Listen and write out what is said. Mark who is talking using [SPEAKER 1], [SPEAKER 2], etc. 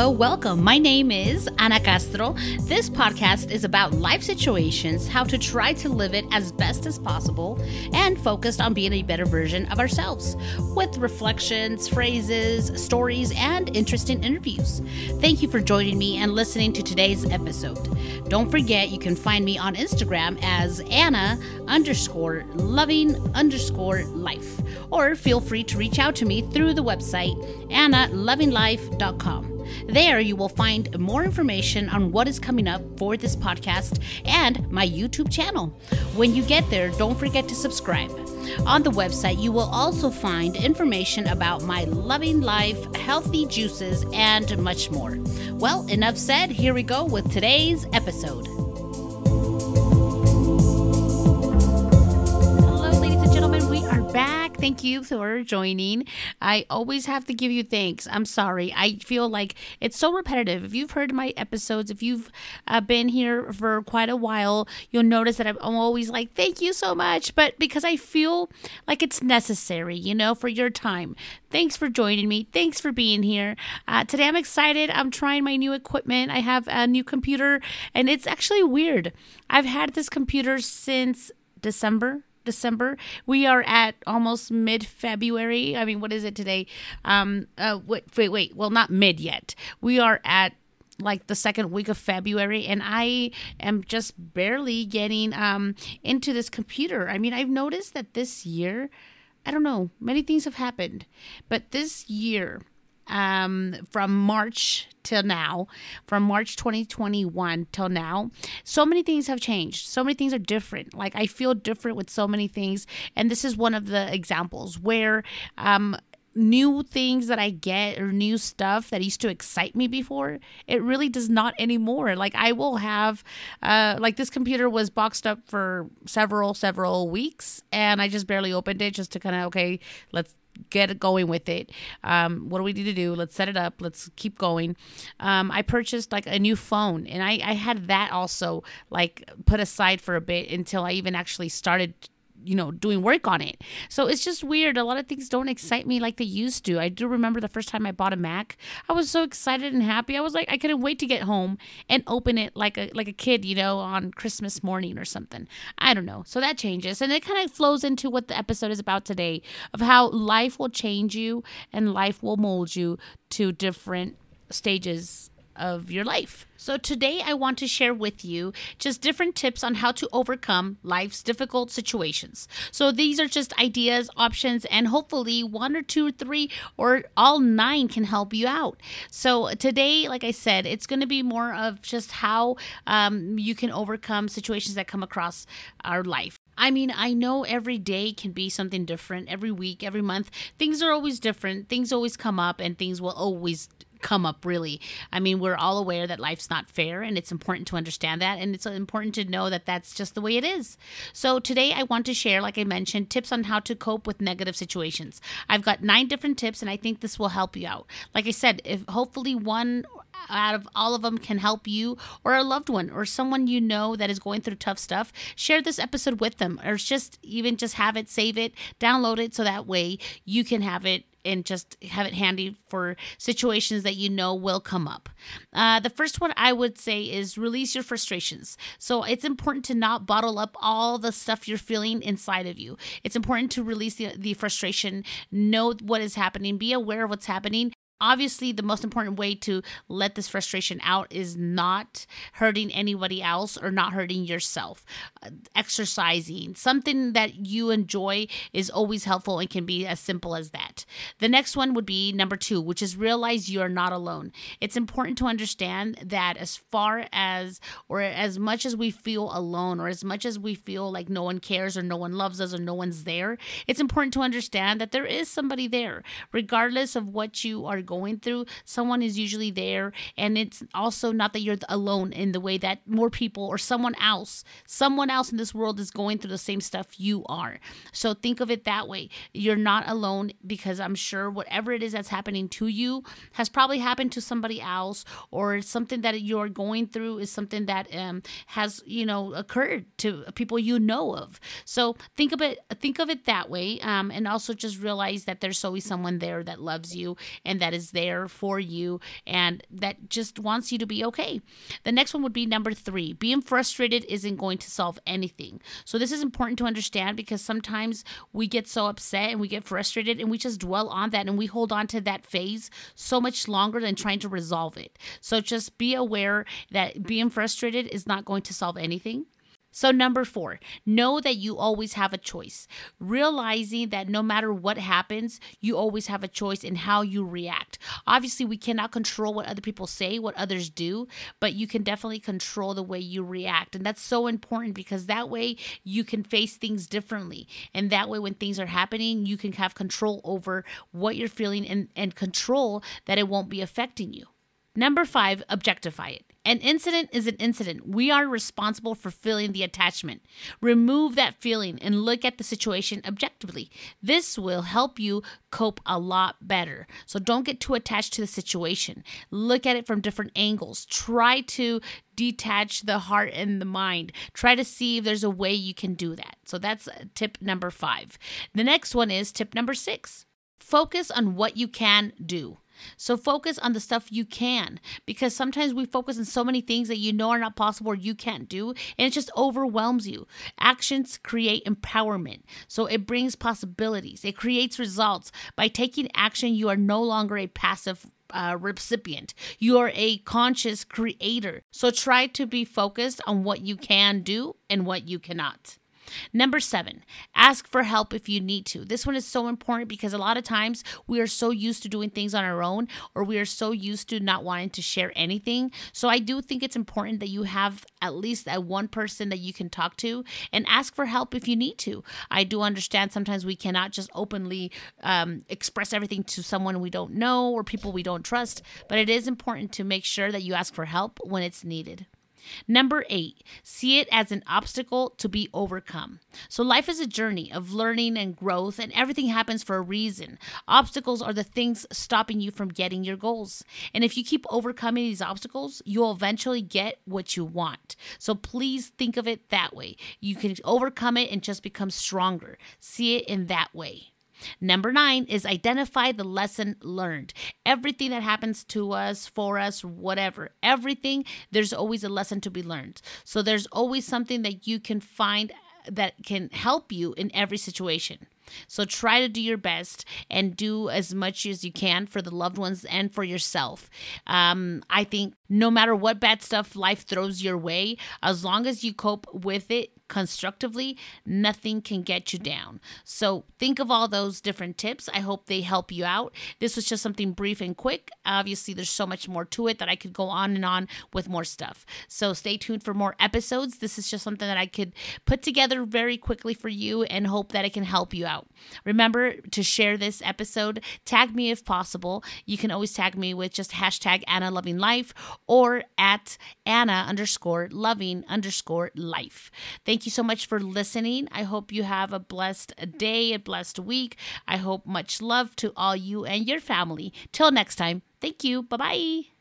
[SPEAKER 1] Hello, welcome. My name is Ana Castro. This podcast is about life situations, how to try to live it as best as possible, and focused on being a better version of ourselves with reflections, phrases, stories, and interesting interviews. Thank you for joining me and listening to today's episode. Don't forget you can find me on Instagram as Ana underscore loving underscore life, or feel free to reach out to me through the website analovinglife.com. There, you will find more information on what is coming up for this podcast and my YouTube channel. When you get there, don't forget to subscribe. On the website, you will also find information about my loving life, healthy juices, and much more. Well, enough said. Here we go with today's episode. Back. Thank you for joining. I always have to give you thanks. I'm sorry. I feel like it's so repetitive. If you've heard my episodes, if you've uh, been here for quite a while, you'll notice that I'm always like, thank you so much. But because I feel like it's necessary, you know, for your time. Thanks for joining me. Thanks for being here. Uh, today I'm excited. I'm trying my new equipment. I have a new computer, and it's actually weird. I've had this computer since December December. We are at almost mid February. I mean, what is it today? Um, uh, wait, wait, wait. Well, not mid yet. We are at like the second week of February and I am just barely getting um into this computer. I mean, I've noticed that this year, I don't know, many things have happened, but this year um, from March till now, from March 2021 till now, so many things have changed. So many things are different. Like I feel different with so many things. And this is one of the examples where, um, new things that I get or new stuff that used to excite me before, it really does not anymore. Like I will have uh like this computer was boxed up for several several weeks and I just barely opened it just to kind of okay, let's get going with it. Um, what do we need to do? Let's set it up. Let's keep going. Um, I purchased like a new phone, and I, I had that also like put aside for a bit until I even actually started you know doing work on it. So it's just weird. A lot of things don't excite me like they used to. I do remember the first time i bought a mac. I was so excited and happy. I was like i couldn't wait to get home and open it like a like a kid you know on christmas morning or something. I don't know. So that changes. And it kind of flows into what the episode is about today of how life will change you and life will mold you to different stages of your life. So, today I want to share with you just different tips on how to overcome life's difficult situations. So, these are just ideas, options, and hopefully one or two or three or all nine can help you out. So, today, like I said, it's going to be more of just how um, you can overcome situations that come across our life. I mean, I know every day can be something different, every week, every month. Things are always different, things always come up, and things will always come up really. I mean we're all aware that life's not fair and it's important to understand that and it's uh, important to know that that's just the way it is. So today i want to share like i mentioned tips on how to cope with negative situations. I've got nine different tips and i think this will help you out. Like i said if hopefully one out of all of them can help you or a loved one or someone you know that is going through tough stuff share this episode with them or just even just have it save it download it so that way you can have it and just have it handy for situations that you know will come up. Uh, the first one I would say is release your frustrations. So it's important to not bottle up all the stuff you're feeling inside of you. It's important to release the, the frustration, know what is happening, be aware of what's happening, obviously the most important way to let this frustration out is not hurting anybody else or not hurting yourself. Uh, exercising something that you enjoy is always helpful and can be as simple as that. The next one would be number two which is realize you are not alone. It's important to understand that as far as or as much as we feel alone or as much as we feel like no one cares or no one loves us or no one's there it's important to understand that there is somebody there regardless of what you are going through, someone is usually there. And it's also not that you're alone in the way that more people or someone else, someone else in this world is going through the same stuff you are. So think of it that way. You're not alone because I'm sure whatever it is that's happening to you has probably happened to somebody else or something that you're going through is something that um, has, you know, occurred to people you know of. So think of it think of it that way um, and also just realize that there's always someone there that loves you and that is is there for you and that just wants you to be okay. The next one would be number three being frustrated isn't going to solve anything. So, this is important to understand because sometimes we get so upset and we get frustrated and we just dwell on that and we hold on to that phase so much longer than trying to resolve it. So, just be aware that being frustrated is not going to solve anything. So, number four, know that you always have a choice. Realizing that no matter what happens, you always have a choice in how you react. Obviously, we cannot control what other people say, what others do, but you can definitely control the way you react. And that's so important because that way you can face things differently. And that way, when things are happening, you can have control over what you're feeling and, and control that it won't be affecting you. Number five, objectify it. An incident is an incident. We are responsible for feeling the attachment. Remove that feeling and look at the situation objectively. This will help you cope a lot better. So don't get too attached to the situation. Look at it from different angles. Try to detach the heart and the mind. Try to see if there's a way you can do that. So that's uh, tip number five. The next one is tip number six focus on what you can do. So focus on the stuff you can because sometimes we focus on so many things that you know are not possible or you can't do and it just overwhelms you. Actions create empowerment. So it brings possibilities. It creates results. By taking action, you are no longer a passive uh, recipient. You are a conscious creator. So try to be focused on what you can do and what you cannot. Number seven, ask for help if you need to. This one is so important because a lot of times we are so used to doing things on our own or we are so used to not wanting to share anything. So I do think it's important that you have at least that one person that you can talk to and ask for help if you need to. I do understand sometimes we cannot just openly um, express everything to someone we don't know or people we don't trust, but it is important to make sure that you ask for help when it's needed. Number eight, see it as an obstacle to be overcome. So, life is a journey of learning and growth, and everything happens for a reason. Obstacles are the things stopping you from getting your goals. And if you keep overcoming these obstacles, you'll eventually get what you want. So, please think of it that way. You can overcome it and just become stronger. See it in that way. Number nine is identify the lesson learned. Everything that happens to us, for us, whatever, everything, there's always a lesson to be learned. So there's always something that you can find that can help you in every situation. So try to do your best and do as much as you can for the loved ones and for yourself. Um, I think no matter what bad stuff life throws your way, as long as you cope with it constructively, nothing can get you down. So think of all those different tips. I hope they help you out. This was just something brief and quick. Obviously, there's so much more to it that I could go on and on with more stuff. So stay tuned for more episodes. This is just something that I could put together very quickly for you and hope that it can help you out. Remember to share this episode. Tag me if possible. You can always tag me with just hashtag Ana Loving Life or at Ana underscore loving underscore life. Thank Thank you so much for listening. I hope you have a blessed day, a blessed week. I hope much love to all you and your family. Till next time, thank you. Bye bye.